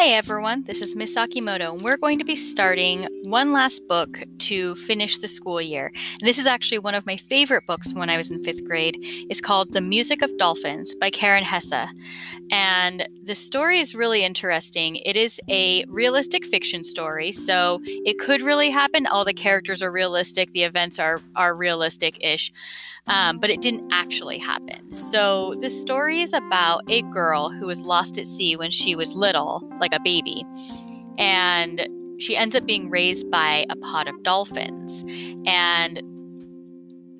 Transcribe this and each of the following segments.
Hi everyone, this is Miss Akimoto, and we're going to be starting one last book to finish the school year. And this is actually one of my favorite books when I was in fifth grade. It's called The Music of Dolphins by Karen Hesse. And the story is really interesting. It is a realistic fiction story, so it could really happen. All the characters are realistic, the events are, are realistic ish um, but it didn't actually happen. So the story is about a girl who was lost at sea when she was little, like a baby, and she ends up being raised by a pod of dolphins. And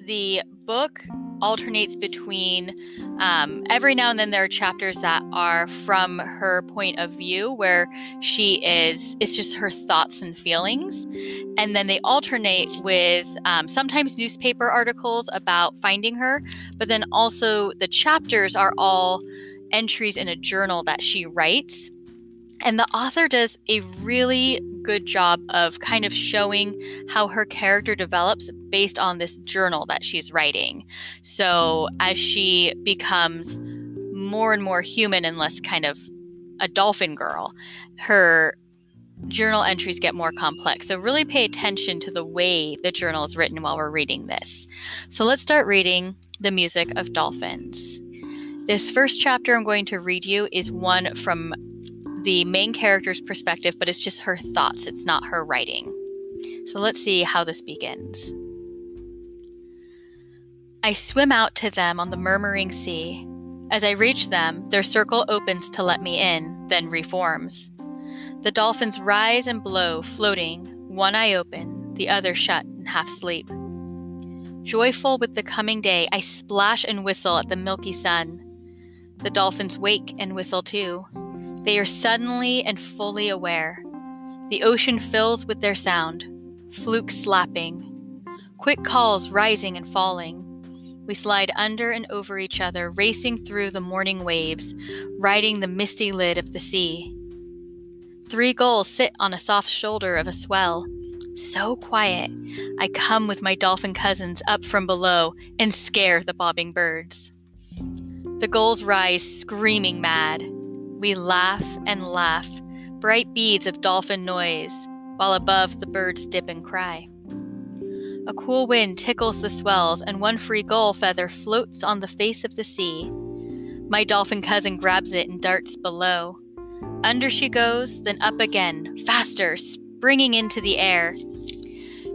the book alternates between um, every now and then there are chapters that are from her point of view where she is it's just her thoughts and feelings. And then they alternate with um, sometimes newspaper articles about finding her but then also the chapters are all entries in a journal that she writes and the author does a really good job of kind of showing how her character develops based on this journal that she's writing. So as she becomes more and more human and less kind of a dolphin girl, her journal entries get more complex. So really pay attention to the way the journal is written while we're reading this. So let's start reading The Music of Dolphins. This first chapter I'm going to read you is one from the main character's perspective, but it's just her thoughts, it's not her writing. So let's see how this begins. I swim out to them on the murmuring sea. As I reach them, their circle opens to let me in, then reforms. The dolphins rise and blow, floating, one eye open, the other shut in half sleep. Joyful with the coming day, I splash and whistle at the milky sun. The dolphins wake and whistle too. They are suddenly and fully aware. The ocean fills with their sound, fluke slapping, quick calls rising and falling. We slide under and over each other, racing through the morning waves, riding the misty lid of the sea. Three gulls sit on a soft shoulder of a swell. So quiet, I come with my dolphin cousins up from below and scare the bobbing birds. The gulls rise screaming mad. We laugh and laugh, bright beads of dolphin noise, while above the birds dip and cry. A cool wind tickles the swells, and one free gull feather floats on the face of the sea. My dolphin cousin grabs it and darts below. Under she goes, then up again, faster, springing into the air.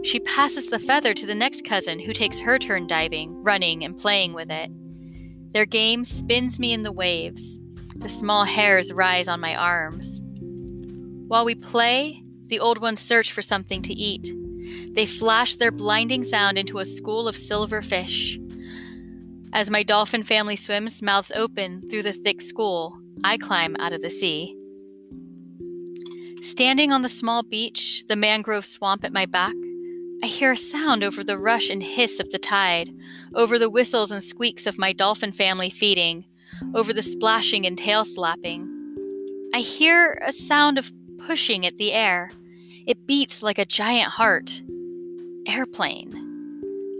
She passes the feather to the next cousin, who takes her turn diving, running, and playing with it. Their game spins me in the waves. The small hairs rise on my arms. While we play, the old ones search for something to eat. They flash their blinding sound into a school of silver fish. As my dolphin family swims, mouths open, through the thick school, I climb out of the sea. Standing on the small beach, the mangrove swamp at my back, I hear a sound over the rush and hiss of the tide, over the whistles and squeaks of my dolphin family feeding, over the splashing and tail slapping. I hear a sound of pushing at the air. It beats like a giant heart. Airplane.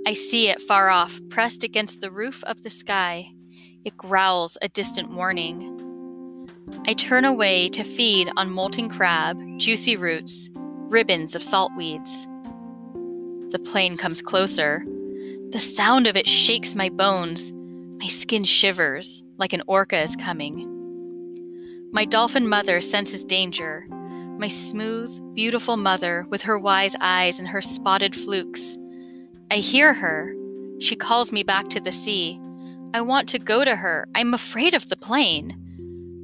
I see it far off, pressed against the roof of the sky. It growls a distant warning. I turn away to feed on molten crab, juicy roots, ribbons of salt weeds. The plane comes closer. The sound of it shakes my bones. My skin shivers like an orca is coming. My dolphin mother senses danger. My smooth, beautiful mother with her wise eyes and her spotted flukes. I hear her. She calls me back to the sea. I want to go to her. I'm afraid of the plane.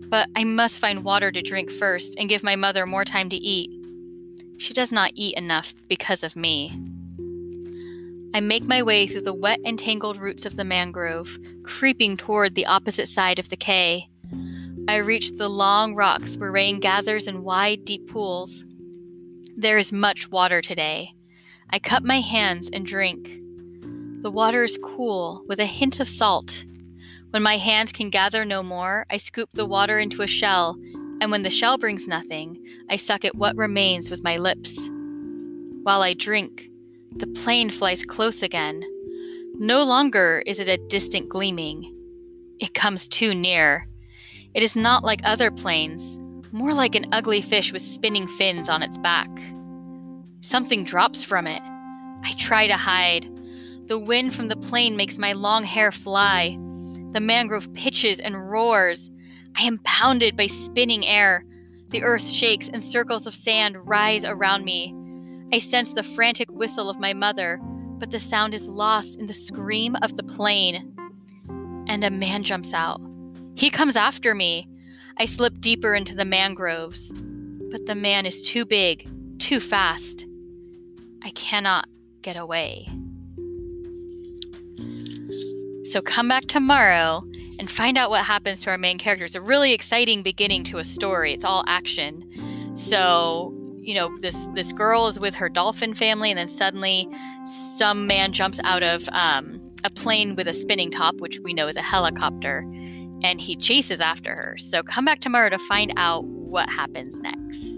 But I must find water to drink first and give my mother more time to eat. She does not eat enough because of me. I make my way through the wet and tangled roots of the mangrove, creeping toward the opposite side of the cay. I reach the long rocks where rain gathers in wide, deep pools. There is much water today. I cup my hands and drink. The water is cool, with a hint of salt. When my hands can gather no more, I scoop the water into a shell, and when the shell brings nothing, I suck at what remains with my lips. While I drink, the plane flies close again. No longer is it a distant gleaming. It comes too near. It is not like other planes. more like an ugly fish with spinning fins on its back. Something drops from it. I try to hide. The wind from the plane makes my long hair fly. The mangrove pitches and roars. I am pounded by spinning air. The earth shakes and circles of sand rise around me. I sense the frantic whistle of my mother, but the sound is lost in the scream of the plane. And a man jumps out. He comes after me. I slip deeper into the mangroves, but the man is too big, too fast. I cannot get away. So come back tomorrow and find out what happens to our main character. It's a really exciting beginning to a story. It's all action. So, you know, this this girl is with her dolphin family, and then suddenly some man jumps out of um, a plane with a spinning top, which we know is a helicopter, and he chases after her. So come back tomorrow to find out what happens next.